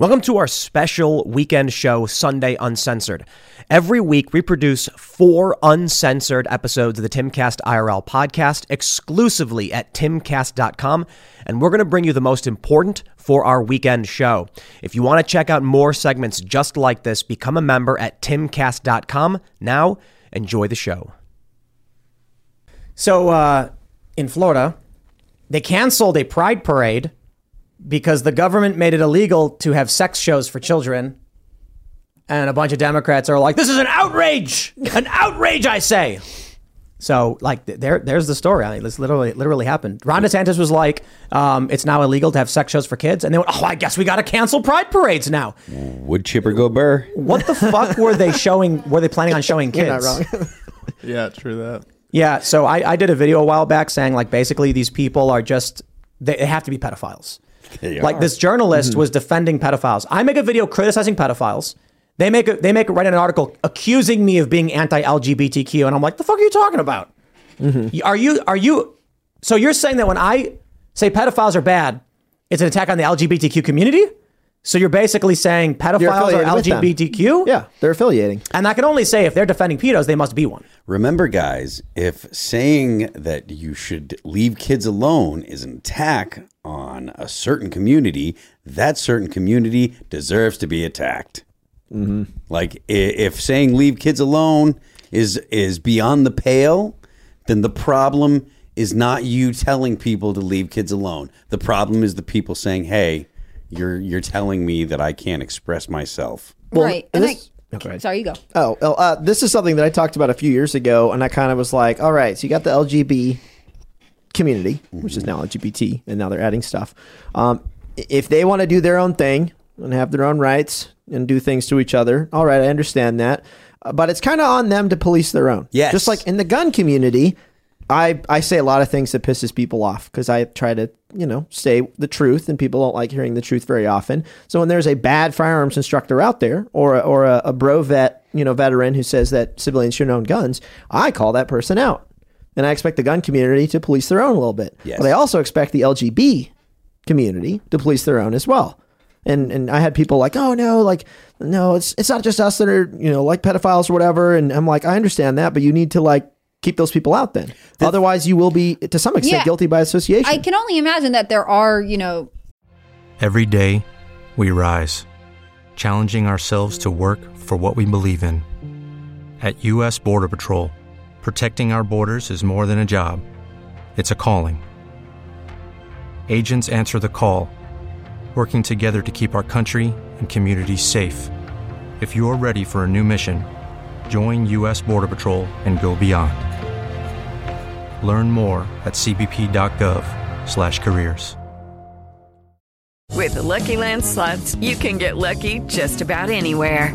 Welcome to our special weekend show, Sunday Uncensored. Every week, we produce four uncensored episodes of the Timcast IRL podcast exclusively at timcast.com, and we're going to bring you the most important for our weekend show. If you want to check out more segments just like this, become a member at timcast.com. Now, enjoy the show. So, uh, in Florida, they canceled a pride parade because the government made it illegal to have sex shows for children. And a bunch of Democrats are like, "This is an outrage! An outrage, I say!" So, like, there, there's the story. I mean, this literally, literally happened. Ron DeSantis was like, um, "It's now illegal to have sex shows for kids," and they went, "Oh, I guess we got to cancel pride parades now." Wood Chipper go burr? What the fuck were they showing? Were they planning on showing kids? You're not wrong. Yeah, true that. Yeah, so I, I did a video a while back saying like basically these people are just they, they have to be pedophiles. They Like are. this journalist mm-hmm. was defending pedophiles. I make a video criticizing pedophiles. They make a, they make a, write an article accusing me of being anti-LGBTQ, and I'm like, the fuck are you talking about? Mm-hmm. You- Are you are you? So you're saying that when I say pedophiles are bad, it's an attack on the LGBTQ community? So you're basically saying pedophiles are affiliated with them. LGBTQ? Yeah, they're affiliating. And I can only say if they're defending pedos, they must be one. Remember, guys, if saying that you should leave kids alone is an attack on a certain community, that certain community deserves to be attacked. Like if saying leave kids alone is is beyond the pale, then the problem is not you telling people to leave kids alone. The problem is the people saying, "Hey, you're you're telling me that I can't express myself." right. And this- I, Okay. Sorry, you go. Oh, oh, uh, this is something that I talked about a few years ago, and I kind of was like, all right, so you got the LGB community, which is now LGBT, and now they're adding stuff. Um, if they want to do their own thing and have their own rights and do things to each other, all right, I understand that. Uh, but it's kind of on them to police their own. Yes. Just like in the gun community, I, I say a lot of things that pisses people off because I try to, you know, say the truth and people don't like hearing the truth very often. So when there's a bad firearms instructor out there or, a, or a, a bro vet, you know, veteran who says that civilians shouldn't own guns, I call that person out. And I expect the gun community to police their own a little bit. Yes. But I also expect the LGB community to police their own as well. And and I had people like, oh no, like no, it's it's not just us that are you know like pedophiles or whatever. And I'm like, I understand that, but you need to like keep those people out then. Otherwise, you will be to some extent Yeah. guilty by association. I can only imagine that there are, you know, Every day, we rise, challenging ourselves to work for what we believe in. At U.S. Border Patrol, protecting our borders is more than a job, it's a calling. Agents answer the call, working together to keep our country and communities safe. If you're ready for a new mission, join U.S. Border Patrol and go beyond. Learn more at cbp.gov/careers. With the Lucky Land slots, you can get lucky just about anywhere.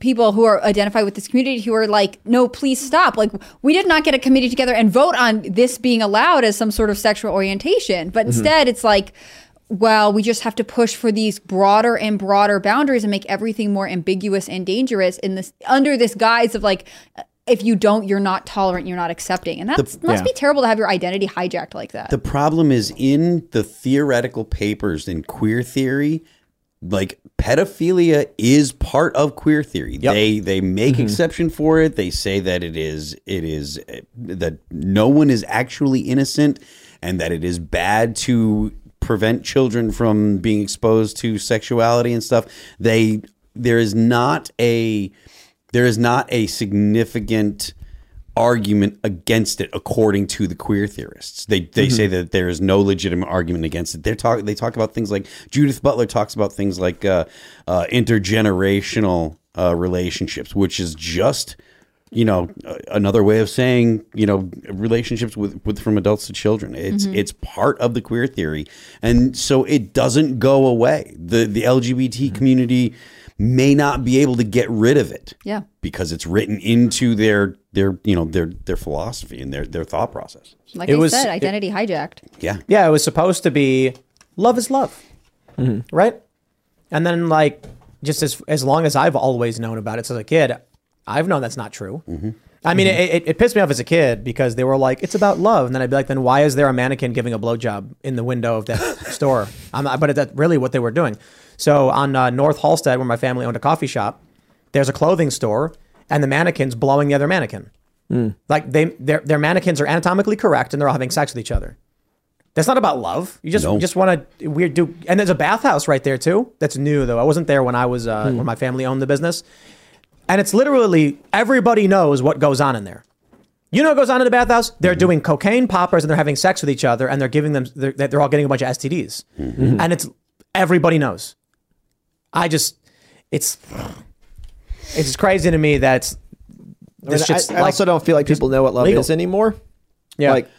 People who are identified with this community who are like, no, please stop. Like, we did not get a committee together and vote on this being allowed as some sort of sexual orientation. But mm-hmm. instead, it's like, well, we just have to push for these broader and broader boundaries and make everything more ambiguous and dangerous in this under this guise of like, uh, if you don't, you're not tolerant, you're not accepting, and that must yeah. be terrible to have your identity hijacked like that. The problem is in the theoretical papers in queer theory, like pedophilia is part of queer theory. They they make mm-hmm. exception for it. They say that it is it is that no one is actually innocent and that it is bad to prevent children from being exposed to sexuality and stuff. They there is not a there is not a significant argument against it according to the queer theorists. They they say that there is no legitimate argument against it. They talk they talk about things like Judith Butler talks about things like uh, uh, intergenerational uh, relationships, which is just you know another way of saying you know relationships with, with from adults to children. It's it's part of the queer theory. And so it doesn't go away. The the lgbt community may not be able to get rid of it Yeah. because it's written into their their you know their their philosophy and their their thought process Like It I was- said, it- identity hijacked. yeah Yeah, it was supposed to be love is love, mm-hmm. right? And then like just as as long as I've always known about it as a kid, I've known that's not true. Mm-hmm. I mean, mm-hmm. it, it, it pissed me off as a kid because they were like, "It's about love," and then I'd be like, "Then why is there a mannequin giving a blowjob in the window of that store?" I'm not, but that's really what they were doing. So on uh, North Halsted, where my family owned a coffee shop, there's a clothing store, and the mannequin's blowing the other mannequin. Like they, their their mannequins are anatomically correct, and they're all having sex with each other. That's not about love. You just No. just want to weird do. And there's a bathhouse right there too. That's new though. I wasn't there when I was uh, when my family owned the business. And it's literally everybody knows what goes on in there. You know what goes on in the bathhouse? They're doing cocaine poppers and they're having sex with each other and they're giving them they're, they're all getting a bunch of STDs. And it's everybody knows. I just it's it's crazy to me that it's I, mean, I, I like also don't feel like people know what love legal. is anymore. yeah. Like,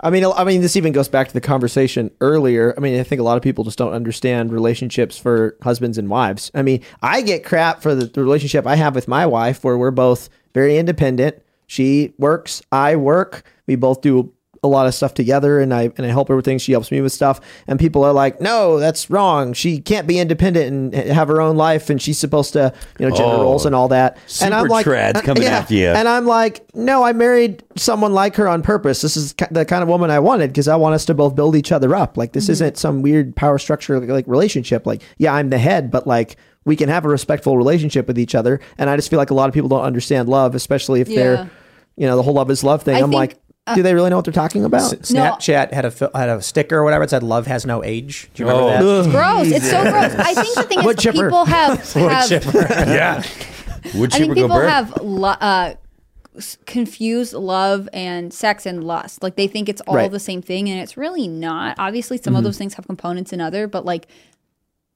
I mean, I mean, this even goes back to the conversation earlier. I mean, I think a lot of people just don't understand relationships for husbands and wives. I mean, I get crap for the, the relationship I have with my wife, where we're both very independent. She works, I work. We both do a lot of stuff together, and I and I help her with things. She helps me with stuff, and people are like, "No, that's wrong. She can't be independent and have her own life, and she's supposed to, you know, gender Oh, roles and all that." and I'm like, trads uh, coming after you. And I'm like, no, I married someone like her on purpose. This is the kind of woman I wanted because I want us to both build each other up. Like this isn't some weird power structure like, like relationship. Like, yeah, I'm the head, but like we can have a respectful relationship with each other. And I just feel like a lot of people don't understand love, especially if Yeah. they're, you know, the whole love is love thing. I I'm think, uh, like, do they really know what they're talking about? Snapchat had a fil- had a sticker or whatever. It said "Love has no age." Do you remember that? Oh. It's gross. It's so gross. I think the thing is, chipper. people have, have yeah would I think people burr? have lo- uh, confused love and sex and lust. Like they think it's all Right. the same thing, and it's really not. Obviously, some of those things have components in other, but like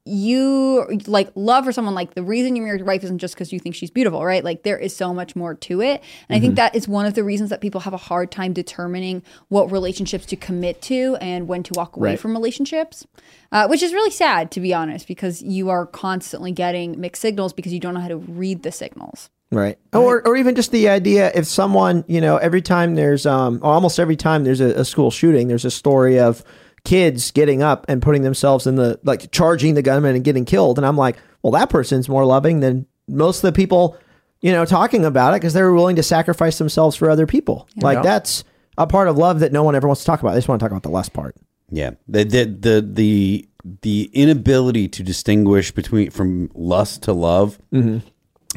you like love for someone like the reason you married your wife isn't just because you think she's beautiful right like there is so much more to it and i think that is one of the reasons that people have a hard time determining what relationships to commit to and when to walk away Right. from relationships uh, which is really sad to be honest because you are constantly getting mixed signals because you don't know how to read the signals Right. Or, or even just the idea if someone, you know, every time there's, um, or almost every time there's a, a school shooting, there's a story of kids getting up and putting themselves in the, like charging the gunman and getting killed. And I'm like, well, that person's more loving than most of the people, you know, talking about it because they were willing to sacrifice themselves for other people. Like Yeah. that's a part of love that no one ever wants to talk about. They just want to talk about the last part. Yeah, the the the the, the inability to distinguish between from lust to love,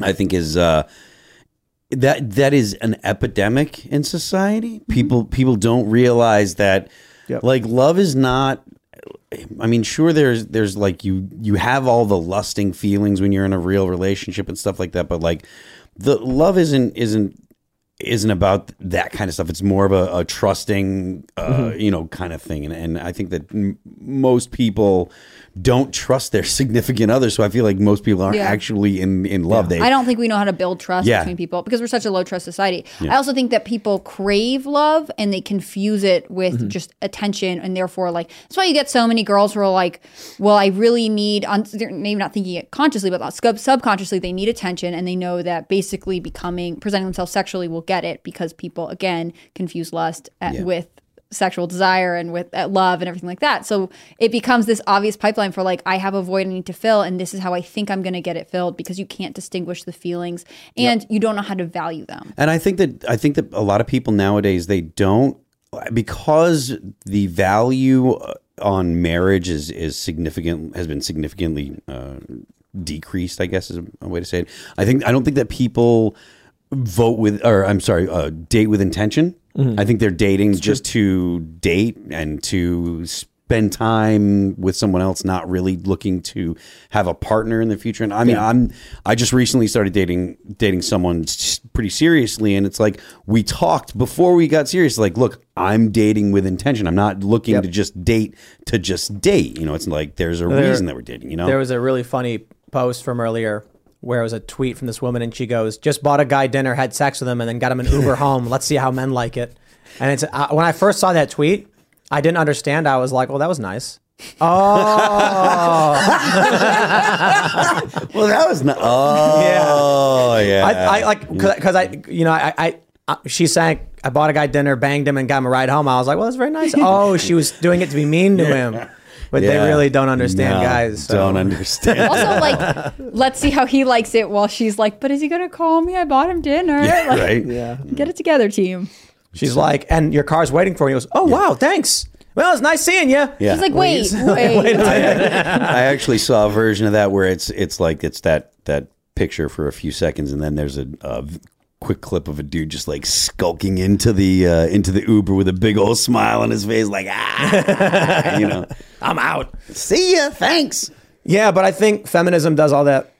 I think is uh, that that is an epidemic in society. People people don't realize that Yep. like love is not. I mean, sure, there's there's like you you have all the lusting feelings when you're in a real relationship and stuff like that, but like the love isn't isn't isn't about that kind of stuff. It's more of a, a trusting, uh, you know, kind of thing. And, and I think that m- most people don't trust their significant other. So I feel like most people aren't Yeah. actually in, in love. They, I don't think we know how to build trust Yeah. between people because we're such a low trust society. I also think that people crave love and they confuse it with Mm-hmm. just attention, and therefore, like that's why you get so many girls who are like, "Well, I really need," on, they're maybe not thinking it consciously, but sub- subconsciously, they need attention, and they know that basically becoming presenting themselves sexually will get it because people again confuse lust at, with sexual desire and with uh, love and everything like that. So it becomes this obvious pipeline for like I have a void I need to fill and this is how I think I'm going to get it filled because you can't distinguish the feelings and you don't know how to value them. And I think that I think that a lot of people nowadays they don't because the value uh, on marriage is is significant has been significantly uh, decreased. I guess is a way to say it. I think I don't think that people vote with or I'm sorry, uh, date with intention. I think they're dating just to date and to spend time with someone else, not really looking to have a partner in the future. And I mean, I'm I just recently started dating dating someone pretty seriously, and it's like we talked before we got serious. Like, look, I'm dating with intention. I'm not looking Yep. to just date to just date. You know, it's like there's a There- reason that we're dating. You know, There was a really funny post from earlier where it was a tweet from this woman, and she goes, "Just bought a guy dinner, had sex with him, and then got him an Uber home. Let's see how men like it." And it's uh, when I first saw that tweet, I didn't understand. I was like, "Well, that was nice." Oh, well, that was not. Oh, yeah. I, I like because I, you know, I, I, uh, she's saying I bought a guy dinner, banged him, and got him a ride home. I was like, "Well, that's very nice." Oh, she was doing it to be mean to him, but Yeah. they really don't understand, No, guys. so- Don't understand. Also, like, let's see how he likes it while she's like, but is he going to call me? I bought him dinner. Yeah, Like, right. Yeah. Get it together, team. She's like, and your car's waiting for you. He goes, oh wow, thanks. Well, it's nice seeing you. Yeah. She's like, wait, wait. I actually saw a version of that where it's it's like it's that that picture for a few seconds, and then there's a, a v- quick clip of a dude just like skulking into the uh, into the Uber with a big old smile on his face, like ah, you know, I'm out. see ya, thanks. Yeah, but I think feminism does all that.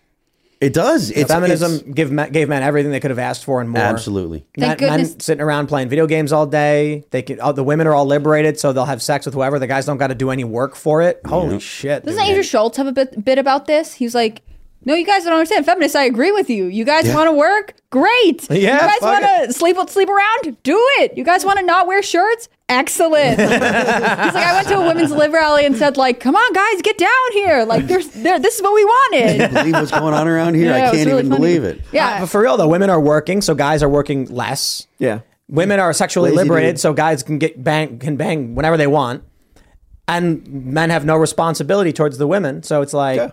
It does. It's feminism it's- give men, gave men everything they could have asked for and more. absolutely. Men, Thank men goodness- sitting around playing video games all day. They can. Oh, the women are all liberated, so they'll have sex with whoever. The guys don't got to do any work for it. Holy shit! Doesn't dude. Andrew Schulz have a bit, bit about this? He's like, no, you guys don't understand. Feminists, I agree with you. You guys want to work? Great. Yeah, You guys want to sleep sleep around? Do it. You guys want to not wear shirts? Excellent. He's like, I went to a women's live rally and said, like, come on, guys, get down here. Like, there's there. This is what we wanted. Believe what's going on around here? Yeah, I can't really even funny. believe it. Yeah. Uh, but for real though, women are working, so guys are working less. Yeah. Women are sexually Lazy liberated, dude. so guys can get bang can bang whenever they want, and men have no responsibility towards the women. So it's like, Yeah.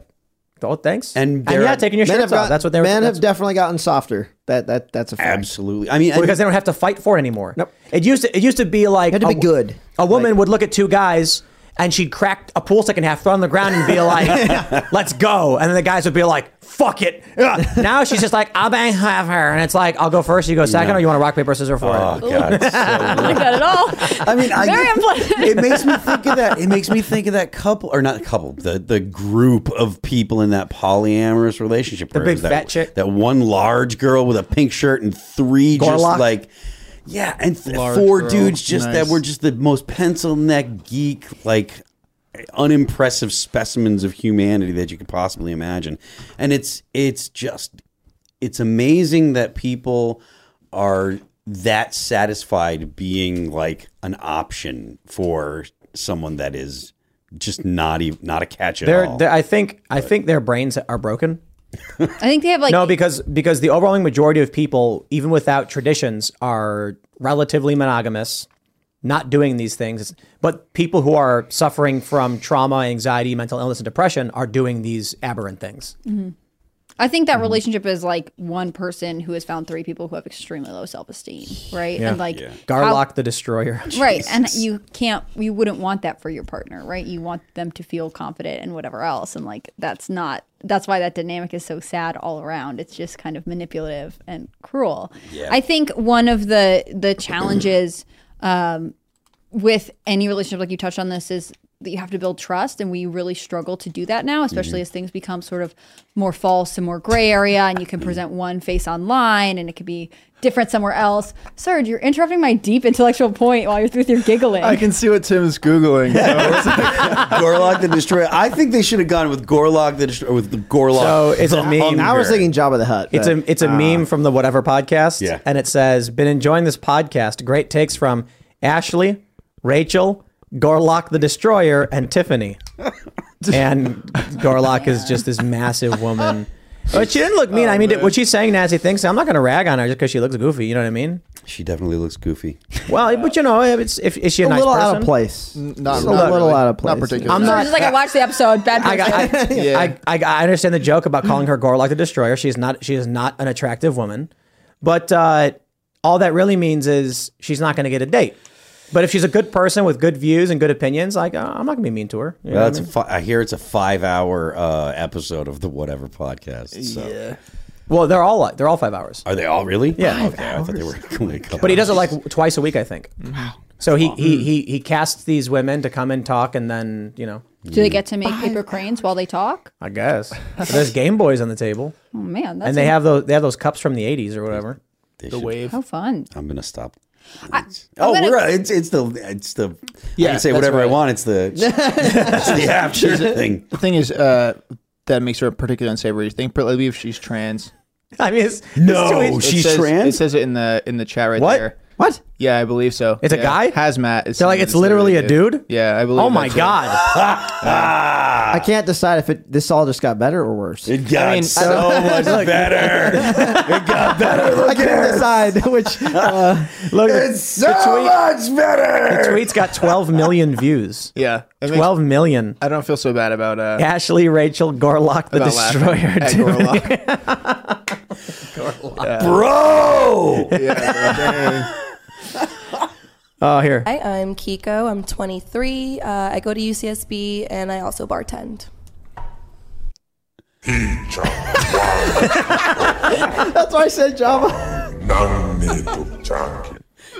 Oh, thanks, And and yeah, taking your Men shirts off. got, That's what they're. men that's- have definitely gotten softer. That that that's a fact. Absolutely. I mean, Well, because they don't have to fight for it anymore. Nope. It used to. It used to be like Had to be a- good. A woman Like- would look at two guys. And she'd crack a pool stick in half, throw it on the ground, and be like, "Let's go." And then the guys would be like, "Fuck it." Ugh. Now she's just like, "I'll bang have her," and it's like, "I'll go first, you go second, No. or you want to rock paper scissors for oh it?" god, so I don't like that at all. I mean, I, Very unpleasant. It makes me think of that. It makes me think of that couple, or not couple, the the group of people in that polyamorous relationship. The big that, fat chick? that one large girl with a pink shirt, and three just Gorlock? like. Yeah, and th- Large four girl. dudes just that were just the most pencil neck geek, like unimpressive specimens of humanity that you could possibly imagine. And it's it's just it's amazing that people are that satisfied being like an option for someone that is just not even not a catch at They're, all. they're- I think, I think their brains are broken. I think they have like no, because because the overwhelming majority of people, even without traditions, are relatively monogamous, not doing these things. But people who are suffering from trauma, anxiety, mental illness, and depression are doing these aberrant things. I think Mm-hmm. that relationship is like one person who has found three people who have extremely low self esteem, right? And like how- Gorlock the Destroyer. right? And you can't, you wouldn't want that for your partner, right? You want them to feel confident and whatever else, and like that's not. That's why that dynamic is so sad all around. It's just kind of manipulative and cruel. I think one of the the challenges um, with any relationship, like you touched on this, is that you have to build trust, and we really struggle to do that now, especially mm-hmm. as things become sort of more false and more gray area, and you can present one face online, and it could be different somewhere else. Serge, you're interrupting my deep intellectual point while you're with your giggling. I can see what Tim's googling. So it's like- Gorlock the Destroyer. I think they should have gone with Gorlock the Destroyer with the Gorlock. So it's a the meme. I was Hunger. thinking Jabba the Hutt. It's a it's a uh, meme from the whatever podcast. Yeah. And it says, Been enjoying this podcast. Great takes from Ashley, Rachel, Gorlock the Destroyer, and Tiffany. and Gorlock is just this massive woman. But she didn't look mean. I mean, man. what she's saying, nasty things. I'm not going to rag on her just because she looks goofy. You know what I mean? She definitely looks goofy. Well, but you know, if it's if is she a, a nice little person? out of place. not, Just a not little really. out of place. Not particularly. I'm Serge not- is like, I watched the episode. Bad I, person. I, Yeah. I, I, I understand the joke about calling her Gorlock the Destroyer. She's not. She is not an attractive woman, but uh, all that really means is she's not going to get a date. But if she's a good person with good views and good opinions, like uh, I'm not going to be mean to her. You know Well, what it's I a mean? fi- I hear it's a five-hour uh, episode of the whatever podcast. So. Yeah. well, they're all they're all five hours. Are they all really? Yeah. Okay, I thought they were only a couple. But he does it like twice a week, I think. Wow. So he, he he he casts these women to come and talk, and then you know, Do they get to make paper cranes while they talk? I guess But there's Game Boys on the table, Oh man, that's and they a- have those they have those cups from the '80s or whatever. They The should- wave. how fun. I'm gonna stop. I'm oh, gonna- we're right. It's it's the it's the Yeah, I can say that's whatever I want. It's the it's the after thing. The thing is, uh, that makes her a particularly unsavory. Think, I believe she's trans. I mean, it's No, it's, It she's says, trans. It says it in the in the chat right What? there. What? Yeah, I believe so. It's a Yeah. guy? Hazmat. Is So like it's literally a dude. Yeah, I believe. Oh my that's it. god! I can't decide if it this all just got better or worse. It got mean, so much better. it got better. I can't decide which. Uh, Look, It's so the tweet, much the better. tweet's got 12 million views. Yeah, it makes- 12 million. I don't feel so bad about uh, Ashley Rachel Gorlock the about laughing Destroyer. at dude. Gorlock. Bro. yeah, Oh, here. Hi, I'm Kiko. I'm 23. Uh, I go to UCSB and I also bartend. that's why I said Jabba.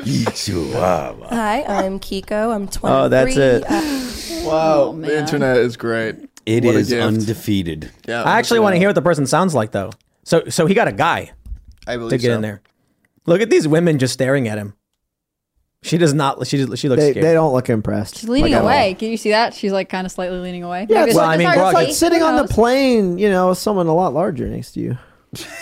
Chihuahua. Hi, I'm Kiko. I'm 23. Oh, that's it. Uh, wow, man. the internet is great. It What a is gift. undefeated. Yeah, I actually want to hear what the person sounds like, though. So, so he got a guy I believe to get so. in there. Look at these women just staring at him. She does not. She she looks They, scared. they don't look impressed. She's leaning Like, at away. Can you see that? She's like kind of slightly leaning away. Yeah, it's it's well, like- I mean, it's hard to Brock, see. Like sitting on the plane, you know, someone a lot larger next to you.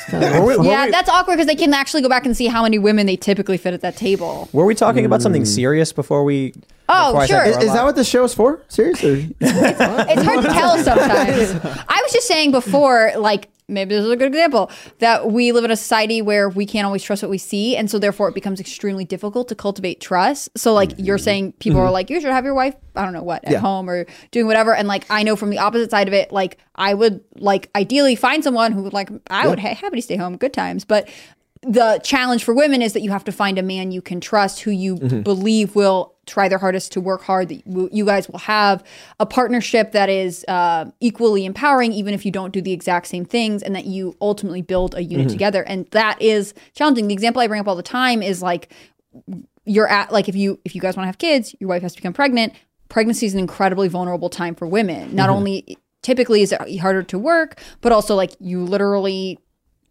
Kind of Yeah, that's awkward because they can actually go back and see how many women they typically fit at that table. Were we talking about Mm. something serious before we? Oh, before I said sure. Is, is that Gorlock? what the show's for? Seriously? It's hard to tell sometimes. I was just saying before, like maybe this is a good example that we live in a society where we can't always trust what we see, and so therefore it becomes extremely difficult to cultivate trust. So, like you're mm-hmm. saying, people are mm-hmm. like, you should have your wife, I don't know what, at Yeah. home or doing whatever. And like I know from the opposite side of it, like I would like ideally find someone who would like I would ha- happy to stay home, good times, but. The challenge for women is that you have to find a man you can trust who you mm-hmm. believe will try their hardest to work hard that you guys will have a partnership that is uh, equally empowering even if you don't do the exact same things and that you ultimately build a unit together. And that is challenging. The example i bring up all the time is like you're at like if you if you guys want to have kids your wife has to become pregnant. Pregnancy is an incredibly vulnerable time for women. Not only typically is it harder to work but also like you literally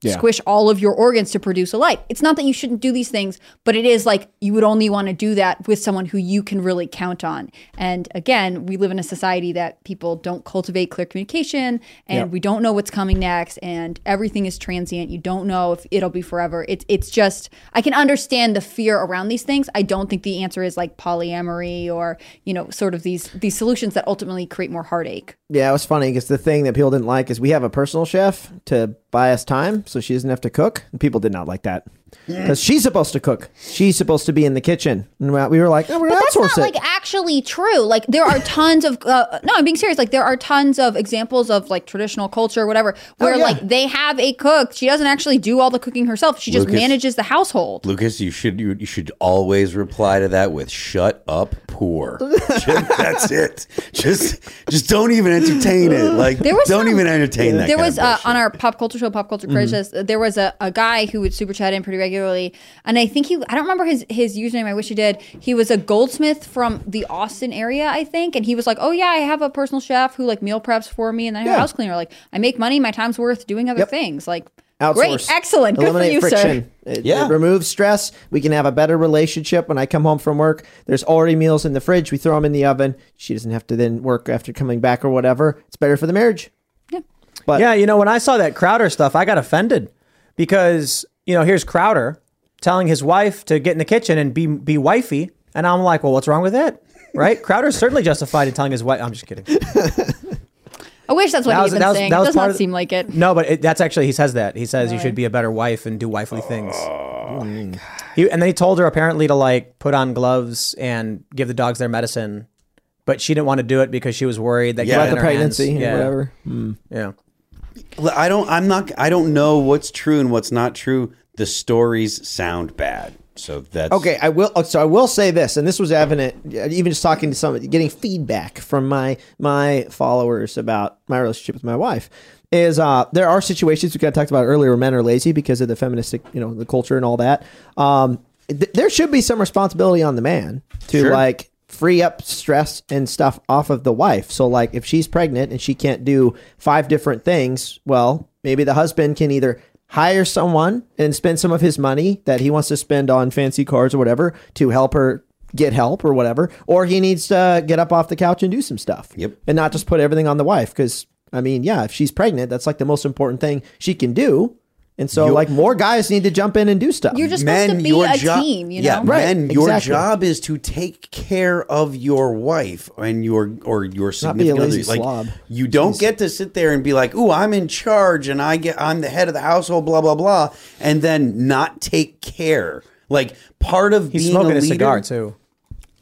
squish all of your organs to produce a life. It's not that you shouldn't do these things, but it is like you would only want to do that with someone who you can really count on. And again, we live in a society that people don't cultivate clear communication and we don't know what's coming next and everything is transient. You don't know if it'll be forever. It's it's just I can understand the fear around these things. I don't think the answer is like polyamory or, you know, sort of these these solutions that ultimately create more heartache. Yeah, it was funny because the thing that people didn't like is we have a personal chef to buy us time so she doesn't have to cook. And people did not like that because she's supposed to cook. She's supposed to be in the kitchen. And we were like, oh, we're But going that's not it. like actually true. Like there are tons of uh, no, I'm being serious. Like there are tons of examples of like traditional culture, or whatever, where Oh, yeah. like they have a cook. She doesn't actually do all the cooking herself. She just Lucas. manages the household. Lucas, you should you, you should always reply to that with "shut up, poor." Just- that's it. Just just don't even entertain it. Like There was don't some- even entertain that. There kind was of uh, on our pop culture show, Pop Culture Crisis. There was a, a guy who would super chat in pretty regularly, and I think he I don't remember his his username. I wish he did. He was a goldsmith from the Austin area, I think, and he was like, "Oh yeah, I have a personal chef who like meal preps for me, and then I have a Yeah. house cleaner. Like I make money, my time's worth doing other Yep. things. Like Outsource. great, excellent, good for Eliminate you, sir." friction. It, Yeah. it removes stress. We can have a better relationship. When I come home from work, there's already meals in the fridge. We throw them in the oven. She doesn't have to then work after coming back or whatever. It's better for the marriage. Yeah. But Yeah, you know, when I saw that Crowder stuff, I got offended because you know here's Crowder telling his wife to get in the kitchen and be be wifey, and I'm like, well, what's wrong with it? Right? Crowder's certainly justified in telling his wife. I'm just kidding. I wish that's what That he's was- been that was- saying. that It was does not seem like it. No, but it, that's actually he says that he says you should be a better wife and do wifely things. Oh, mm. He, and then he told her apparently to like put on gloves and give the dogs their medicine, but she didn't want to do it because she was worried that Yeah. about the her hands. pregnancy yeah. or whatever. Yeah. Hmm. I don't. I'm not. I don't know what's true and what's not true. The stories sound bad, so that's Okay, I will. oh, So I will say this, and this was evident, even just talking to somebody, getting feedback from my my followers about my relationship with my wife. Is uh, there are situations we kind of talked about earlier where men are lazy because of the feministic, you know, the culture and all that. Um, th- there should be some responsibility on the man to Sure. like free up stress and stuff off of the wife. So like if she's pregnant and she can't do five different things, well, maybe the husband can either hire someone and spend some of his money that he wants to spend on fancy cars or whatever to help her get help or whatever, or he needs to get up off the couch and do some stuff. Yep. And not just put everything on the wife cuz I mean, yeah, if she's pregnant, that's like the most important thing she can do. And so You- like more guys need to jump in and do stuff. You're just supposed to be a team, you know? Yeah, Right, men, your exactly. job is to take care of your wife and your or your Not be a significant other. lazy Like slob. you don't get to sit there and be like, "Ooh, I'm in charge and I get I'm the head of the household," blah blah blah, and then not take care. Like part of He's being smoking a, a, cigar too.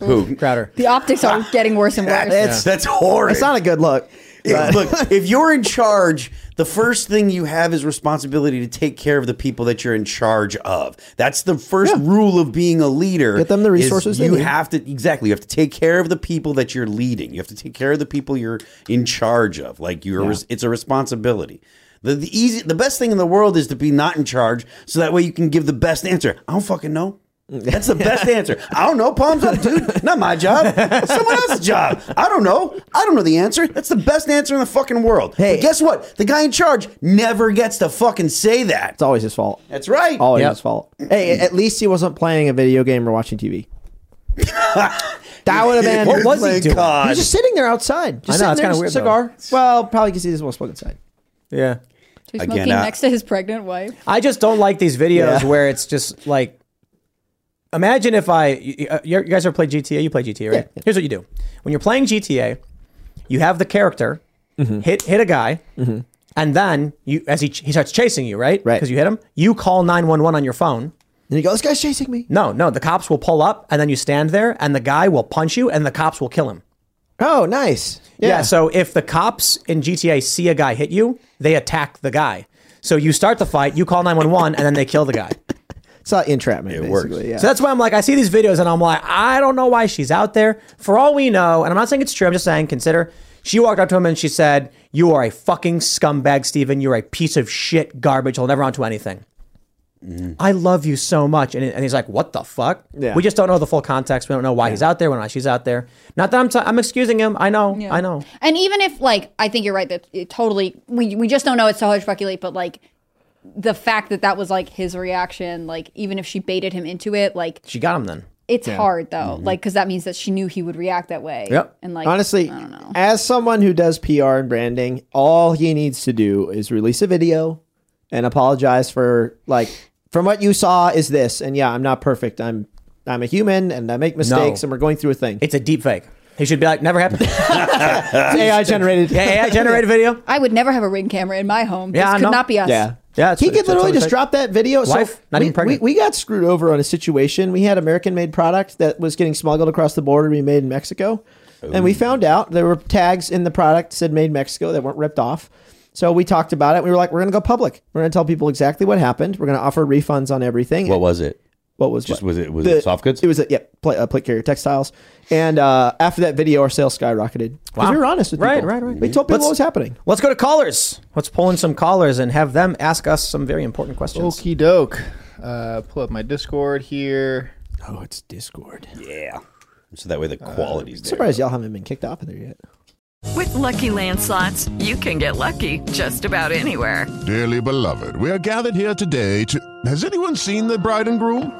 Who? Crowder. The optics are getting worse and worse. That's that's horrid. It's not a good look. Yeah, but- look, if you're in charge, the first thing you have is responsibility to take care of the people that you're in charge of. That's the first rule of being a leader. Get them the resources You need. have to exactly. You have to take care of the people that you're leading. You have to take care of the people you're in charge of. Like you're, res- it's a responsibility. The, the easy, the best thing in the world is to be not in charge, so that way you can give the best answer. I don't fucking know. That's the best answer. I don't know. Palms up, dude. Not my job. Someone else's job. I don't know. I don't know the answer. That's the best answer in the fucking world. Hey. But guess what? The guy in charge never gets to fucking say that. It's always his fault. That's right. Always Yep. his fault. Hey, at least he wasn't playing a video game or watching TV. that would have been. What was he Thank doing? God. He was just sitting there outside. Just I know, sitting it's there, kinda weird, Cigar. Well, probably because he doesn't want to smoke inside. Yeah. He's Again, smoking uh, next to his pregnant wife. I just don't like these videos Yeah. where it's just like. Imagine if I, you, uh, you guys ever played GTA? You play GTA, right? Yeah. Here's what you do: when you're playing GTA, you have the character Mm-hmm. hit hit a guy, and then you as he he starts chasing you, right? Right. Because you hit him, you call nine one one on your phone. And you go, this guy's chasing me. No, no, the cops will pull up, and then you stand there, and the guy will punch you, and the cops will kill him. Oh, nice. Yeah. So if the cops in GTA see a guy hit you, they attack the guy. So you start the fight, you call 911, and then they kill the guy. It's not entrapment. It basically, works. Yeah. So that's why I'm like, I see these videos and I'm like, I don't know why she's out there. For all we know, and I'm not saying it's true, I'm just saying, consider she walked up to him and she said, You are a fucking scumbag, Steven. You're a piece of shit garbage. I'll never amount to anything. Mm-hmm. I love you so much. And, and he's like, What the fuck? Yeah. We just don't know the full context. We don't know why he's out there, why she's out there. Not that I'm, t- I'm excusing him. I know. Yeah. I know. And even if, like, I think you're right that it totally, we, we just don't know. It's so hard to speculate, but like, the fact that that was like his reaction, like, even if she baited him into it, like, She got him then. it's hard though, mm-hmm. like, because that means that she knew he would react that way. Yep. And like, Honestly, I don't know. as someone who does PR and branding, all he needs to do is release a video and apologize for like from what you saw is this. And yeah, I'm not perfect. I'm I'm a human and I make mistakes No. and we're going through a thing. It's a deep fake. He should be like, Never happened. AI generated. yeah, AI generated video. I would never have a ring camera in my home. This Yeah, I could know. not be us. Yeah. Yeah, it's- he could literally just drop that video. Wife, so not we, even pregnant. We, we got screwed over on a situation. We had American made product that was getting smuggled across the border to be made in Mexico. And we found out there were tags in the product said made Mexico that weren't ripped off. So we talked about it. We were like, we're going to go public. We're going to tell people exactly what happened. We're going to offer refunds on everything. What was it? What was Just what? was it was it soft goods? It was a yeah, plate, uh, plate carrier textiles. And uh, after that video, our sales skyrocketed. Wow. We were honest with Right, people. right, right. We told people Let's- what was happening. Let's go to callers. Let's pull in some callers and have them ask us some very important questions. Okie doke. Uh, pull up my Discord here. Oh, it's Discord. yeah. So that way the quality's there. Surprised y'all haven't been kicked off of there yet. With Lucky Land slots, you can get lucky just about anywhere. Dearly beloved, we are gathered here today to. Has anyone seen the bride and groom?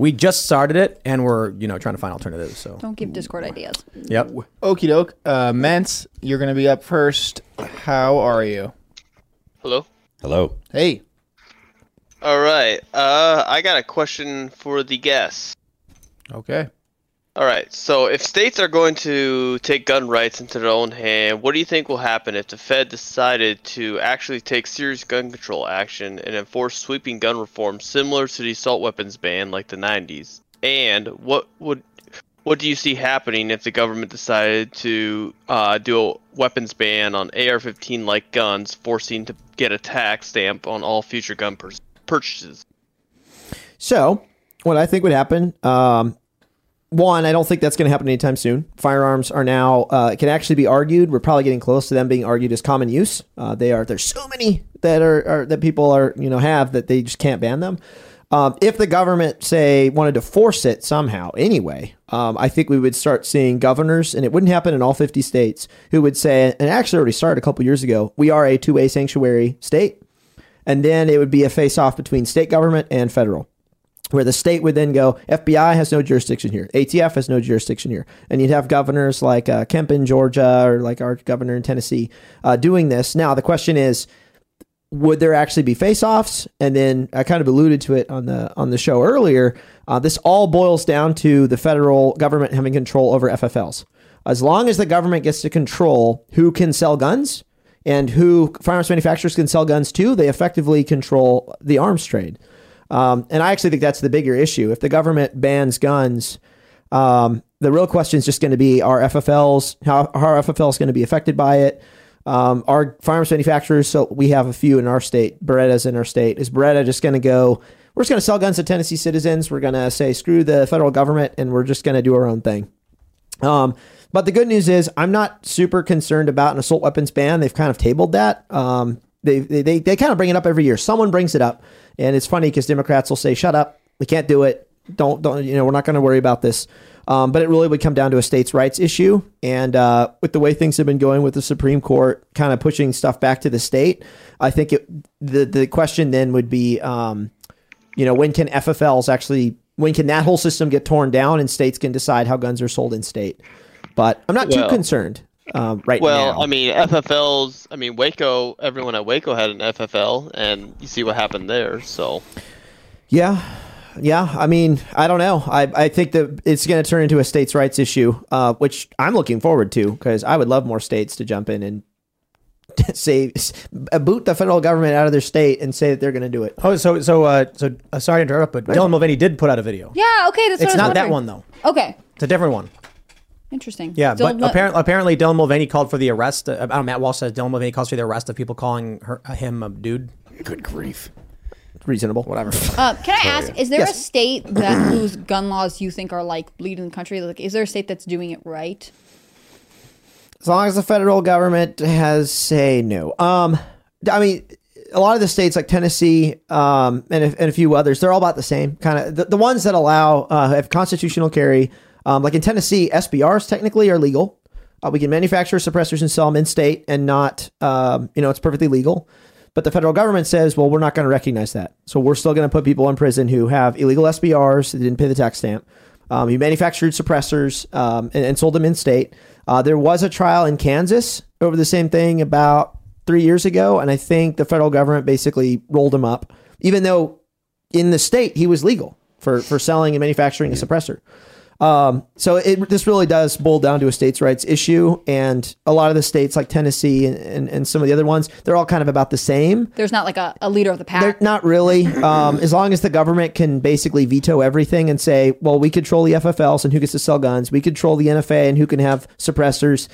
We just started it, and we're you know trying to find alternatives. So Don't give Discord ideas. yep. Okie doke. Uh, Mence, you're going to be up first. How are you? Hello. Hello. Hey. All right. Uh, I got a question for the guests. Okay. All right. So, if states are going to take gun rights into their own hand, what do you think will happen if the Fed decided to actually take serious gun control action and enforce sweeping gun reform similar to the assault weapons ban like the 90s? And what would what do you see happening if the government decided to uh, do a weapons ban on AR-15 like guns, forcing to get a tax stamp on all future gun pur- purchases? So, what I think would happen, um, one, I don't think that's going to happen anytime soon. Firearms are now uh, can actually be argued. We're probably getting close to them being argued as common use. Uh, they are. There's so many that are, are that people are you know have that they just can't ban them. Um, if the government say wanted to force it somehow anyway, um, I think we would start seeing governors, and it wouldn't happen in all 50 states, who would say, and actually already started a couple years ago, we are a two-way sanctuary state, and then it would be a face-off between state government and federal where the state would then go, FBI has no jurisdiction here, ATF has no jurisdiction here, and you'd have governors like uh, Kemp in Georgia or like our governor in Tennessee uh, doing this. Now the question is, would there actually be face-offs? And then I kind of alluded to it on the on the show earlier. Uh, this all boils down to the federal government having control over FFLs. As long as the government gets to control who can sell guns and who firearms manufacturers can sell guns to, they effectively control the arms trade. Um, and I actually think that's the bigger issue. If the government bans guns, um, the real question is just going to be: Are FFLs how, how are FFLs going to be affected by it? Um, are firearms manufacturers? So we have a few in our state. Beretta's in our state. Is Beretta just going to go? We're just going to sell guns to Tennessee citizens. We're going to say screw the federal government, and we're just going to do our own thing. Um, but the good news is, I'm not super concerned about an assault weapons ban. They've kind of tabled that. Um, they, they, they, they kind of bring it up every year. Someone brings it up. And it's funny because Democrats will say, shut up. We can't do it. Don't, don't, you know, we're not going to worry about this. Um, but it really would come down to a states' rights issue. And uh, with the way things have been going with the Supreme Court kind of pushing stuff back to the state, I think it, the, the question then would be, um, you know, when can FFLs actually, when can that whole system get torn down and states can decide how guns are sold in state? But I'm not Well- too concerned um, right well, now. I mean, FFLs. I mean, Waco. Everyone at Waco had an FFL, and you see what happened there. So, Yeah. Yeah. I mean, I don't know. I, I think that it's going to turn into a states' rights issue, uh, which I'm looking forward to because I would love more states to jump in and say, boot the federal government out of their state and say that they're going to do it. Oh, so so uh, so uh, sorry to interrupt, but Dylan Mulvaney did put out a video. Yeah, okay, that's what It's I was not that one though. Okay, It's a different one. Interesting. Yeah, Still but apparently, apparently Dylan Mulvaney called for the arrest. Uh, I don't know, Matt Walsh says Dylan Mulvaney calls for the arrest of people calling her, him a dude. Good grief. Reasonable. Whatever. Uh, can I ask, is there Yes. a state that whose gun laws you think are like leading the country? Like, is there a state that's doing it right? As long as the federal government has say no. Um, I mean, a lot of the states like Tennessee um, and, a, and a few others, they're all about the same kind of. The, the ones that allow uh, have constitutional carry, um, like in Tennessee, SBRs technically are legal. Uh, we can manufacture suppressors and sell them in state and not, um, you know, it's perfectly legal. But the federal government says, well, we're not going to recognize that. So we're still going to put people in prison who have illegal SBRs that didn't pay the tax stamp. Um, who manufactured suppressors um, and, and sold them in state. Uh, there was a trial in Kansas over the same thing about three years ago, and I think the federal government basically rolled him up, even though in the state he was legal for for selling and manufacturing a suppressor. Um, so it this really does boil down to a states' rights issue, and a lot of the states like Tennessee and, and, and some of the other ones, they're all kind of about the same. There's not like a, a leader of the pack. They're not really. Um, as long as the government can basically veto everything and say, well, we control the FFLs and who gets to sell guns, we control the NFA and who can have suppressors.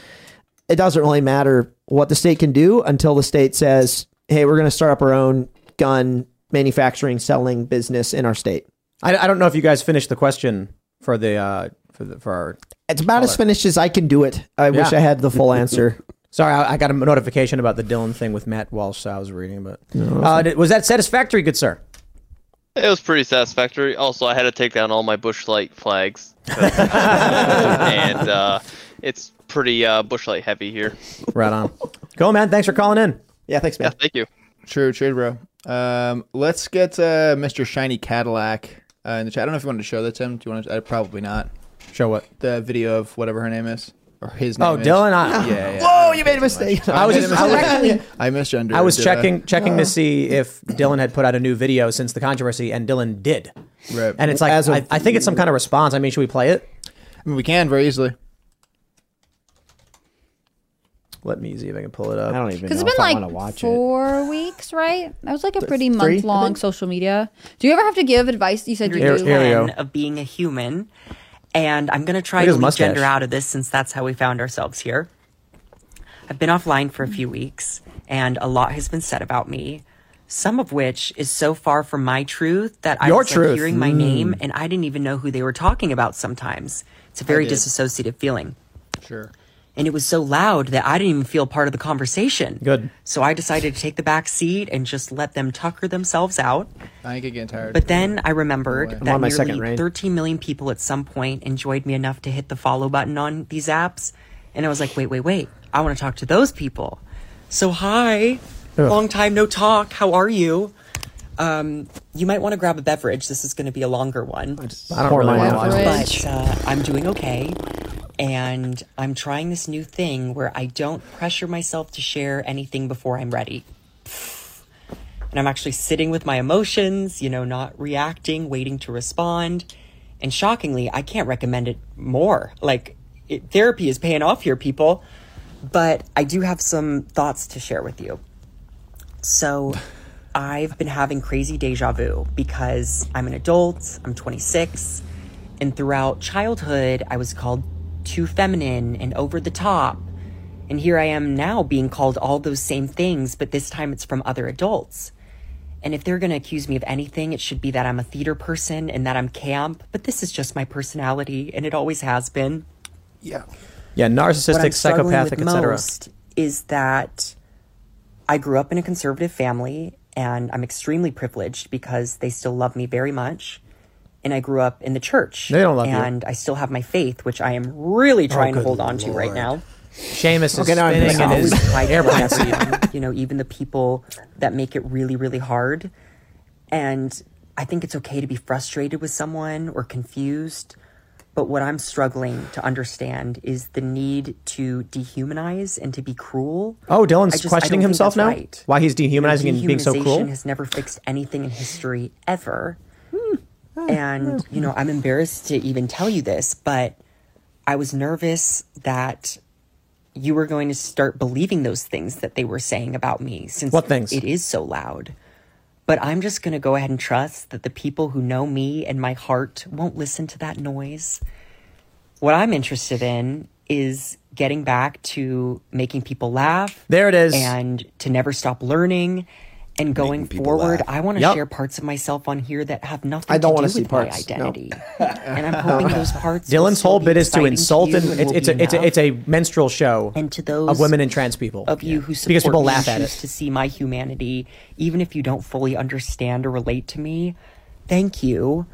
It doesn't really matter what the state can do until the state says, hey, we're going to start up our own gun manufacturing, selling business in our state. I, I don't know if you guys finished the question for the uh, for the for our. It's about as finished as I can do it. I wish Yeah. I had the full answer. Sorry, I, I got a notification about the Dylan thing with Matt Walsh. So I was reading, but No, uh, did- was that satisfactory, good sir? it was pretty satisfactory. Also, I had to take down all my Busch Light flags, and uh, it's pretty uh, Busch Light heavy here. Right on. Cool, man. Thanks for calling in. Yeah, thanks, man. Yeah, thank you. True, true, bro. Um, let's get uh, Mr. Shiny Cadillac uh, in the chat. I don't know if you wanted to show that, Tim. Do you want to? Uh, probably not. Show what? The video of whatever her name is. Or his name Oh, is. Dylan, I- yeah, yeah. Whoa, you made a mistake. I was made just- a I was- mistake. I misgendered. I was did checking checking Oh. to see if Dylan had put out a new video since the controversy, and Dylan did. Right. And it's like As of- I, I think it's some kind of response. I mean, should we play it? I mean, we can very easily. Let me see if I can pull it up. I don't even Because know it's if I been want to like watch it. four weeks, right? That was like a pretty three, month long social media. Do you ever have to give advice? You said you Here- do. here we go. of being a human. And I'm going to try to his gender out of this since that's how we found ourselves here. I've been offline for a few weeks, and a lot has been said about me. Some of which is so far from my truth that I Your was like, hearing my Mm. name and I didn't even know who they were talking about sometimes. It's a very did. disassociative feeling. Sure. And it was so loud that I didn't even feel part of the conversation. Good. So I decided to take the back seat and just let them tucker themselves out. I ain't getting tired. But then I remembered I'm that my nearly 13 million people at some point enjoyed me enough to hit the follow button on these apps. And I was like, wait, wait, wait. I want to talk to those people. So, hi. Ugh. Long time no talk. How are you? Um, you might want to grab a beverage. This is going to be a longer one. I don't really want to watch Beverage. it. But uh, I'm doing okay. And I'm trying this new thing where I don't pressure myself to share anything before I'm ready. And I'm actually sitting with my emotions, you know, not reacting, waiting to respond. And shockingly, I can't recommend it more. Like, it, therapy is paying off here, people. But I do have some thoughts to share with you. So, I've been having crazy deja vu because I'm an adult, I'm 26, and throughout childhood, I was called too feminine and over the top. And here I am now being called all those same things, but this time it's from other adults. And if they're going to accuse me of anything, it should be that I'm a theater person and that I'm camp, but this is just my personality, and it always has been yeah. Yeah, what I'm narcissistic, struggling psychopathic, with etc. most is that I grew up in a conservative family and I'm extremely privileged because they still love me very much. And I grew up in the church. They don't love you. Oh, And I still have my faith, which I am really oh, trying to hold on to right now. Seamus is Okay, now I'm spinning in his Always tried airplane let seat. everyone, you know, even the people that make it really, really hard. And I think it's okay to be frustrated with someone or confused. But what I'm struggling to understand is the need to dehumanize and to be cruel. Oh, Dylan's just- questioning himself now. right. Why he's You know, dehumanizing and being so cruel? dehumanization has never fixed anything in history ever. And, you know, I'm embarrassed to even tell you this, but I was nervous that you were going to start believing those things that they were saying about me since What things? it is so loud. But I'm just going to go ahead and trust that the people who know me and my heart won't listen to that noise. What I'm interested in is getting back to making people laugh. There it is. And to never stop learning. And going forward, laugh. I want to Yep. share parts of myself on here that have nothing I don't to wanna do see with my parts. No. identity. and I'm hoping those parts. Dylan's whole bit is to insult you and it's it's a, it's a it's a minstrel show and to those of women and trans people of you who support because people me laugh at choose it. to see my humanity, even if you don't fully understand or relate to me. Thank you.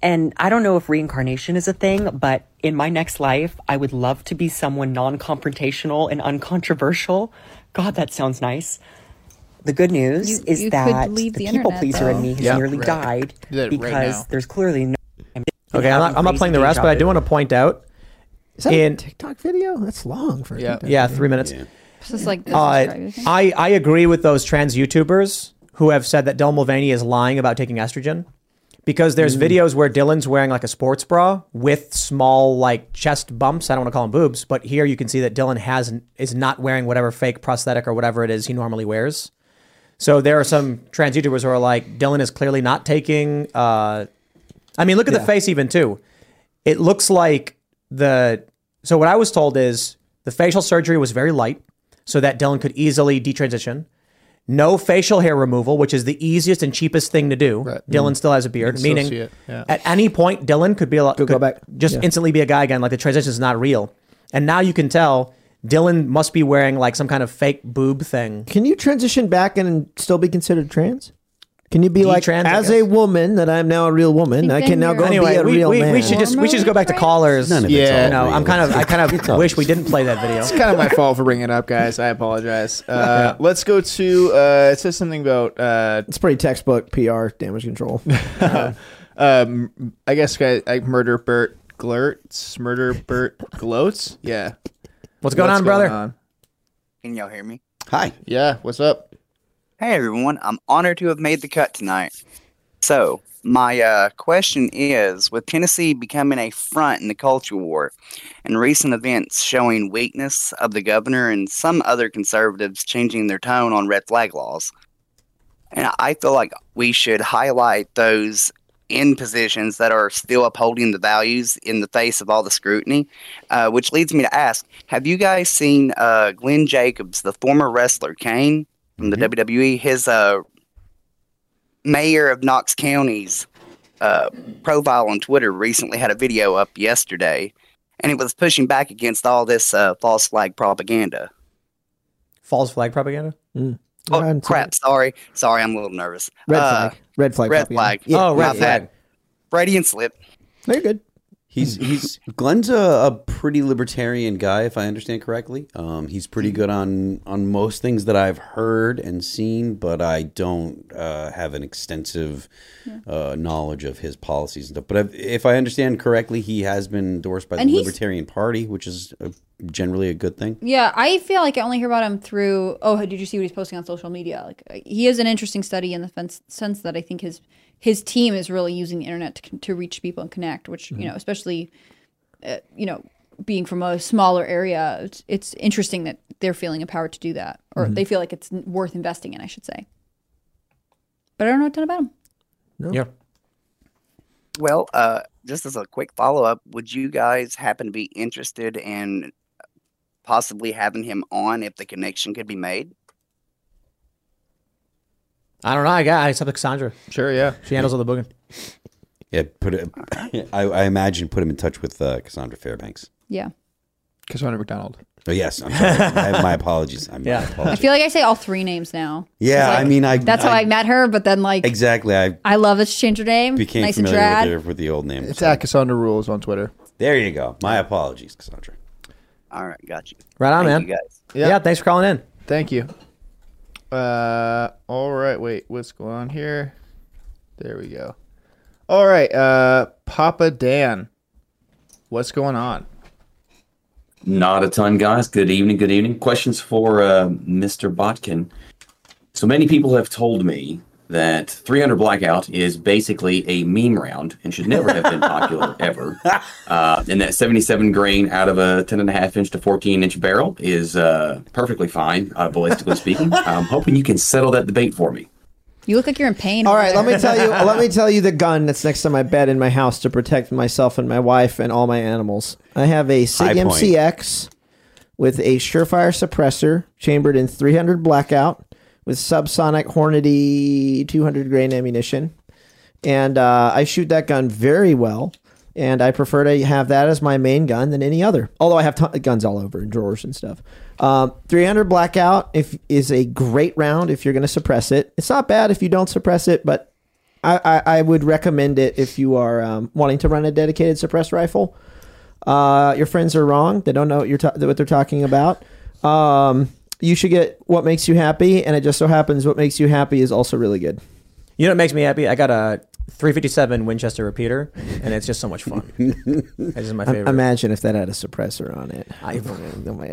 And I don't know if reincarnation is a thing, but in my next life, I would love to be someone non-confrontational and uncontroversial. God, that sounds nice. The good news You- is you that leave the, the people internet, pleaser in me has Yeah. nearly Right. died Do that right because there's clearly no. Okay, I'm not, I'm not playing the rest, but I do want to point out Is that in a TikTok video? That's long for a Yeah. TikTok yeah video. three minutes. It's just like this Uh. I I agree with those trans YouTubers who have said that Dylan Mulvaney is lying about taking estrogen. Because there's videos where Dylan's wearing like a sports bra with small like chest bumps. I don't want to call them boobs, but here you can see that Dylan has is not wearing whatever fake prosthetic or whatever it is he normally wears. So there are some trans YouTubers who are like, Dylan is clearly not taking. Uh, I mean, look at the face even too. It looks like the. So what I was told is the facial surgery was very light, so that Dylan could easily detransition. No facial hair removal, which is the easiest and cheapest thing to do. Right. Dylan still has a beard, meaning yeah. at any point Dylan could be a lot, Could go back. just Yeah. instantly be a guy again. Like the transition is not real, and now you can tell Dylan must be wearing like some kind of fake boob thing. Can you transition back and still be considered trans? Can you be like, Detrans, I as a woman, that I'm now a real woman, I can now go anyway, be a we, real we, man? we should just we should just go back to callers. None of it's yeah, all no. I'm kind of I kind of wish we didn't play that video. It's kind of my fault for bringing it up, guys. I apologize. Uh, Let's go to. Uh, it says something about. Uh, it's pretty textbook PR damage control. um, I guess guy, I murder Bert Glurtz, murder Bert Gloats. Yeah. What's going on, brother? Can y'all hear me? Hi. Yeah. What's up? Hey everyone, I'm honored to have made the cut tonight. So, my uh, question is with Tennessee becoming a front in the culture war and recent events showing weakness of the governor and some other conservatives changing their tone on red flag laws, and I feel like we should highlight those in positions that are still upholding the values in the face of all the scrutiny, uh, which leads me to ask Have you guys seen uh, Glenn Jacobs, the former wrestler Kane from the WWE, his uh, mayor of Knox County's uh, profile on Twitter recently had a video up yesterday, and it was pushing back against all this uh, false flag propaganda. False flag propaganda. Oh, crap! Sorry, sorry, I'm a little nervous. Red Uh, flag. Red flag. Red flag. Yeah. Oh, red flag. bad. and slip. They're good. He's he's Glenn's a, a pretty libertarian guy, if I understand correctly. Um, he's pretty good on on most things that I've heard and seen, but I don't uh, have an extensive uh, knowledge of his policies and stuff. But if, if I understand correctly, he has been endorsed by And the Libertarian Party, which is uh generally a good thing. Yeah, I feel like I only hear about him through. Oh, did you see what he's posting on social media? Like he is an interesting study in the sense that I think his his team is really using the internet to, to reach people and connect. Which you know, especially uh, you know, being from a smaller area, it's, it's interesting that they're feeling empowered to do that, or Mhm. they feel like it's worth investing in. I should say. But I don't know a ton about him. Yeah. Well, uh, just as a quick follow up, would you guys happen to be interested in possibly having him on if the connection could be made? I don't know. I got I accept Cassandra. Sure, yeah. She handles all the booking. Yeah, put it. I, I imagine put him in touch with uh, Cassandra Fairbanks. Yeah. Cassandra McDonald. Oh yes, I'm sorry. I my apologies. I'm Yeah. my I feel like I say all three names now. Yeah, like- I mean, I that's how I met her. But then like exactly. I I love that she changed her name. became nice and familiar trad. with, her, with the old name. It's at Cassandra Rules on Twitter. There you go. My apologies, Cassandra. All right, got you. Right on, Thank man. you guys. Yeah. Thanks for calling in. Thank you. Uh, all right. Wait, what's going on here? There we go. All right. Uh, Papa Dan, what's going on? Not a ton, guys. Good evening. Good evening. Questions for uh, Mr. Botkin. So many people have told me that 300 Blackout is basically a meme round and should never have been popular ever. Uh, and that 77 grain out of a 10 and a half inch to 14 inch barrel is uh, perfectly fine, uh, ballistically speaking. I'm hoping you can settle that debate for me. You look like you're in pain. All right, over right, let me tell you. let me tell you the gun that's next to my bed in my house to protect myself and my wife and all my animals. I have a Sig MCX with a Surefire suppressor chambered in 300 blackout with subsonic Hornady 200 grain ammunition, and uh, I shoot that gun very well. And I prefer to have that as my main gun than any other. Although I have ton- guns all over in drawers and stuff. Um, 300 blackout if is a great round if you're going to suppress it. It's not bad if you don't suppress it, but I, I, I would recommend it if you are um, wanting to run a dedicated suppressed rifle. Uh, your friends are wrong; they don't know what you're ta- what they're talking about. Um, you should get what makes you happy, and it just so happens what makes you happy is also really good. You know what makes me happy? I got a 357 Winchester repeater, and it's just so much fun. this is my I- favorite. imagine if that had a suppressor on it. I-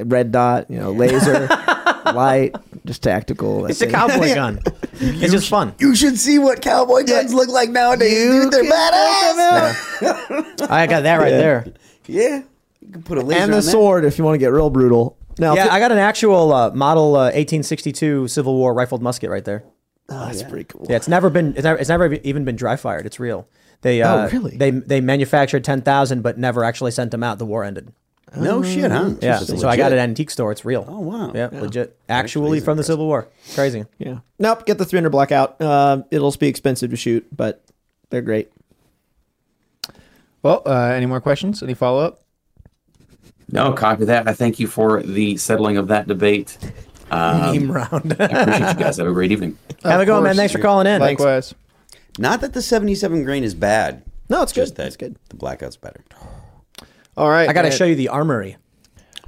red dot, you know, laser, light, just tactical. It's a cowboy gun. It's just fun. You should see what cowboy guns look like nowadays. dude. They're badass. I got that right there. Yeah, you can put a laser and the on that. sword if you want to get real brutal. Now, yeah, I got an actual uh, model uh, 1862 Civil War rifled musket right there. Oh, that's pretty cool. Yeah, it's never been it's never, it's never even been dry fired. It's real. They uh, Oh, really? They they manufactured 10,000 but never actually sent them out. The war ended. No shit, huh? Yeah, Just so I got it at an antique store. It's real. Oh wow. Yeah, legit. Actually from the Civil War. Crazy. Yeah. Nope. Get the 300 blackout. Uh, it'll be expensive to shoot, but they're great. Well, uh, any more questions? Any follow up? No, copy that. I thank you for the settling of that debate. Um, Meme round. I appreciate you guys. Have a great evening. Have a go, man. Thanks for calling in. Likewise. Not that the 77 grain is bad. No, it's just good. that good. the blackout's better. All right. I got to show you the armory.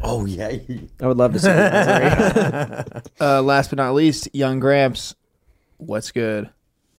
Oh yeah. I would love to see that. uh, last but not least, Young Gramps. What's good?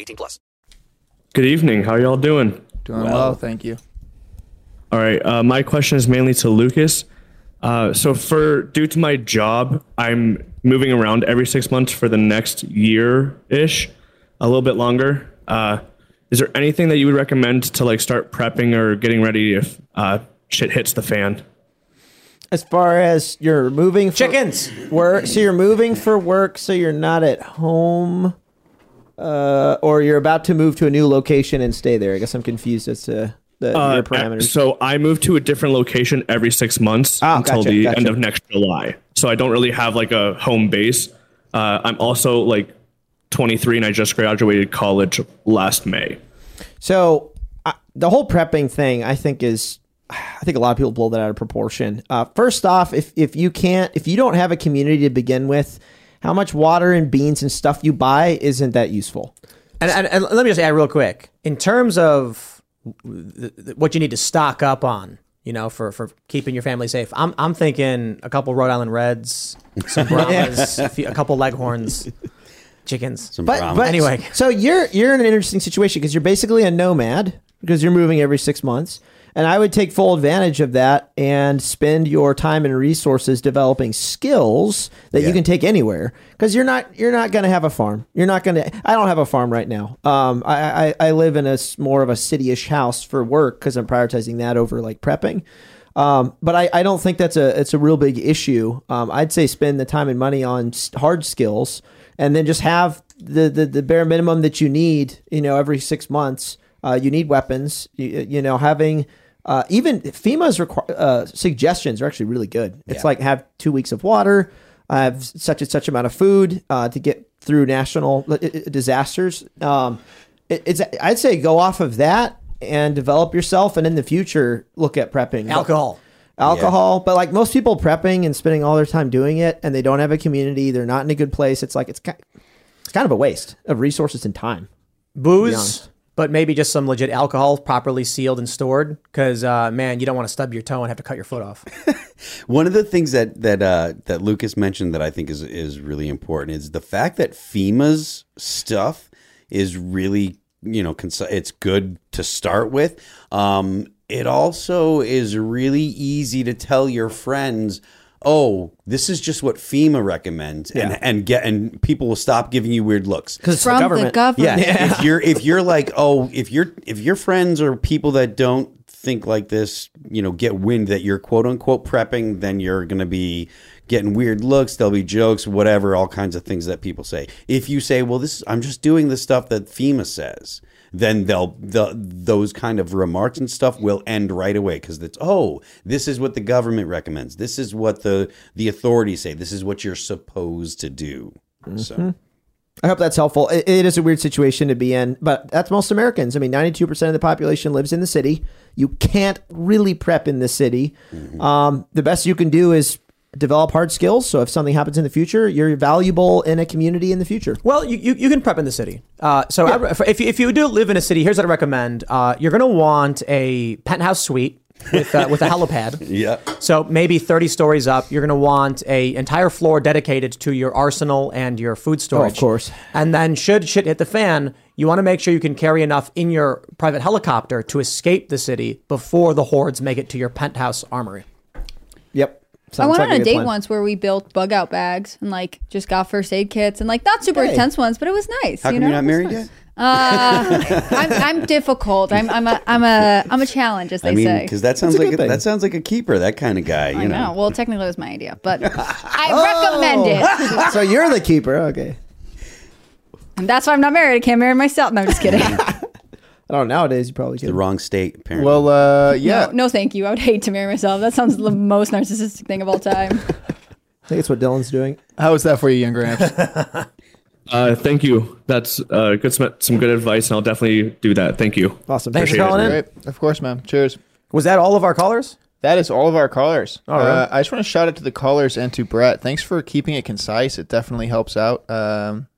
18 plus. Good evening. How y'all doing? Doing well, thank you. All right. Uh, my question is mainly to Lucas. Uh, so, for due to my job, I'm moving around every six months for the next year ish, a little bit longer. Uh, is there anything that you would recommend to like start prepping or getting ready if uh, shit hits the fan? As far as you're moving for chickens work, so you're moving for work, so you're not at home, uh, or you're about to move to a new location and stay there. I guess I'm confused as to the Uh, your parameters. So I move to a different location every six months Oh, until gotcha, the gotcha. end of next July. So I don't really have like a home base. Uh, I'm also like 23 and I just graduated college last May. So uh, the whole prepping thing, I think, is I think a lot of people blow that out of proportion. Uh, first off, if if you can't, if you don't have a community to begin with, how much water and beans and stuff you buy isn't that useful. And, and, and let me just add real quick in terms of th- th- what you need to stock up on, you know, for, for keeping your family safe. I'm, I'm thinking a couple Rhode Island Reds, some Brahmas, a, few, a couple Leghorns, chickens. But, but anyway, so you're you're in an interesting situation because you're basically a nomad because you're moving every six months, and I would take full advantage of that and spend your time and resources developing skills that you can take anywhere because you're not you're not going to have a farm. You're not going to. I don't have a farm right now. Um, I I, I live in a more of a cityish house for work because I'm prioritizing that over like prepping. Um, but I, I don't think that's a it's a real big issue. Um, I'd say spend the time and money on hard skills, and then just have the, the the bare minimum that you need. You know, every six months, uh, you need weapons. You, you know, having uh, even FEMA's requ- uh, suggestions are actually really good. It's like have two weeks of water, have such and such amount of food uh, to get through national uh, uh, disasters. Um, it, it's I'd say go off of that and develop yourself, and in the future look at prepping. Alcohol. Alcohol, but like most people prepping and spending all their time doing it, and they don't have a community, they're not in a good place. It's like it's kind, it's kind of a waste of resources and time. booze. But maybe just some legit alcohol, properly sealed and stored. Because uh, man, you don't want to stub your toe and have to cut your foot off. One of the things that that uh, that Lucas mentioned that I think is is really important is the fact that FEMA's stuff is really you know cons- it's good to start with. Um, it also is really easy to tell your friends. Oh, this is just what FEMA recommends, and Yeah. and get and people will stop giving you weird looks 'Cause it's the From the government. government. Yeah, Yeah. if you're if you're like, oh, if you're if your friends are people that don't think like this, you know, get wind that you're quote unquote prepping, then you're gonna be getting weird looks. There'll be jokes, whatever, all kinds of things that people say. If you say, well, this I'm just doing the stuff that FEMA says. Then they'll the those kind of remarks and stuff will end right away because it's oh this is what the government recommends this is what the the authorities say this is what you're supposed to do so Mhm. I hope that's helpful. It, it is a weird situation to be in, but that's most Americans. I mean, 92% of the population lives in the city. You can't really prep in the city. Um, the best you can do is develop hard skills. So if something happens in the future, you're valuable in a community in the future. Well, you, you, you can prep in the city. Uh, so I, if, you, if you do live in a city, here's what I recommend. Uh, you're going to want a penthouse suite with, uh, with a helipad. yeah. So maybe 30 stories up, you're going to want a entire floor dedicated to your arsenal and your food storage. Of course. And then should shit hit the fan, you want to make sure you can carry enough in your private helicopter to escape the city before the hordes make it to your penthouse armory. Yep. I went on a date once where we built bug out bags and like just got first aid kits and like not super Hey. intense ones, but it was nice. How you come know? you're not married nice. yet? Uh, I'm, I'm difficult. I'm, I'm a I'm a I'm a challenge, as they I mean, say. because that sounds a like a, that sounds like a keeper. That kind of guy. I You know. know. Well, technically, it was my idea, but Oh. I recommend it. so you're the keeper. Okay. And that's why I'm not married. I can't marry myself. No, I'm just kidding. I don't know. Nowadays, you probably The wrong state, apparently. Well, uh, yeah. No, no, thank you. I would hate to marry myself. That sounds the most narcissistic thing of all time. I think it's what Dylan's doing. How was that for you, young Gramps? Uh, thank you. That's uh, good. Some, some good advice, and I'll definitely do that. Thank you. Awesome. Thanks for Appreciate it. calling in. Of course, man. Cheers. Was that all of our callers? That is all of our callers. All right. Uh, I just want to shout out to the callers and to Brett. Thanks for keeping it concise. It definitely helps out. Um,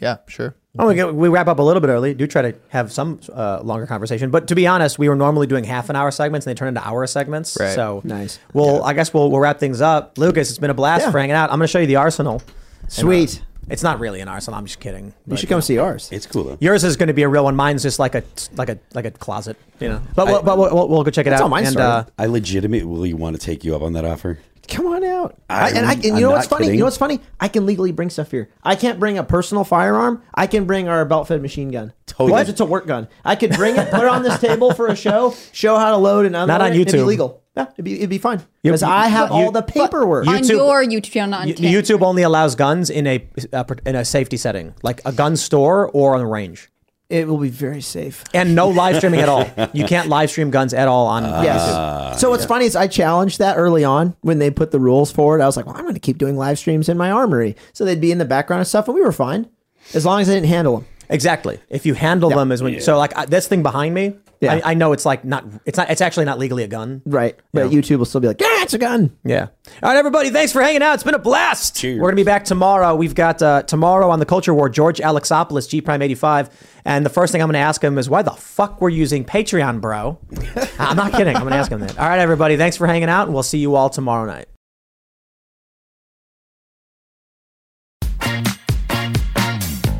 yeah, sure. Oh, we, get, we wrap up a little bit early. Do try to have some uh, longer conversation, but to be honest, we were normally doing half an hour segments, and they turn into hour segments. Right. So Nice. Well, I guess we'll we'll wrap things up. Lucas, it's been a blast Yeah. for hanging out. I'm going to show you the arsenal. Sweet. It's not really an arsenal. I'm just kidding. You but, should come see ours. it's cool though. Yours is going to be a real one. Mine's just like a like a like a closet, you know. But we'll, but we'll, we'll, we'll go check it That's out. how mine and, uh, I legitimately want to take you up on that offer. Come on out. I- I, and I, and you I'm know what's not funny? You know what's funny? I can legally bring stuff here. I can't bring a personal firearm. I can bring our belt-fed machine gun. Totally. Because it's a work gun. I could bring it, put it on this table for a show, show how to load and unload Not on it. It'd be YouTube. legal. Yeah, it'd be, it'd be fine. Because you- I have you- all the paperwork. on YouTube- your YouTube channel, not on y- YouTube only allows guns in a uh, in a safety setting, like a gun store or on the range, it will be very safe. and no live streaming at all. You can't live stream guns at all on Yes. YouTube. so what's funny is I challenged that early on when they put the rules forward. I was like, well, I'm going to keep doing live streams in my armory. So they'd be in the background and stuff, and we were fine as long as I didn't handle them. Exactly. If you handle them as when so like I, this thing behind me, Yeah. I, I know it's like not it's not it's actually not legally a gun. Right. But YouTube will still be like, yeah, it's a gun. Yeah. All right, everybody. Thanks for hanging out. It's been a blast. Cheers. We're gonna be back tomorrow. We've got uh, tomorrow on the Culture War, George Alexopoulos, G Prime eighty five. And the first thing I'm gonna ask him is why the fuck we're using Patreon, bro? I'm not kidding. I'm gonna ask him that. All right, everybody. Thanks for hanging out, and we'll see you all tomorrow night.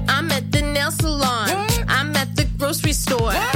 I'm at the nail salon. I'm at the grocery store. I'm at the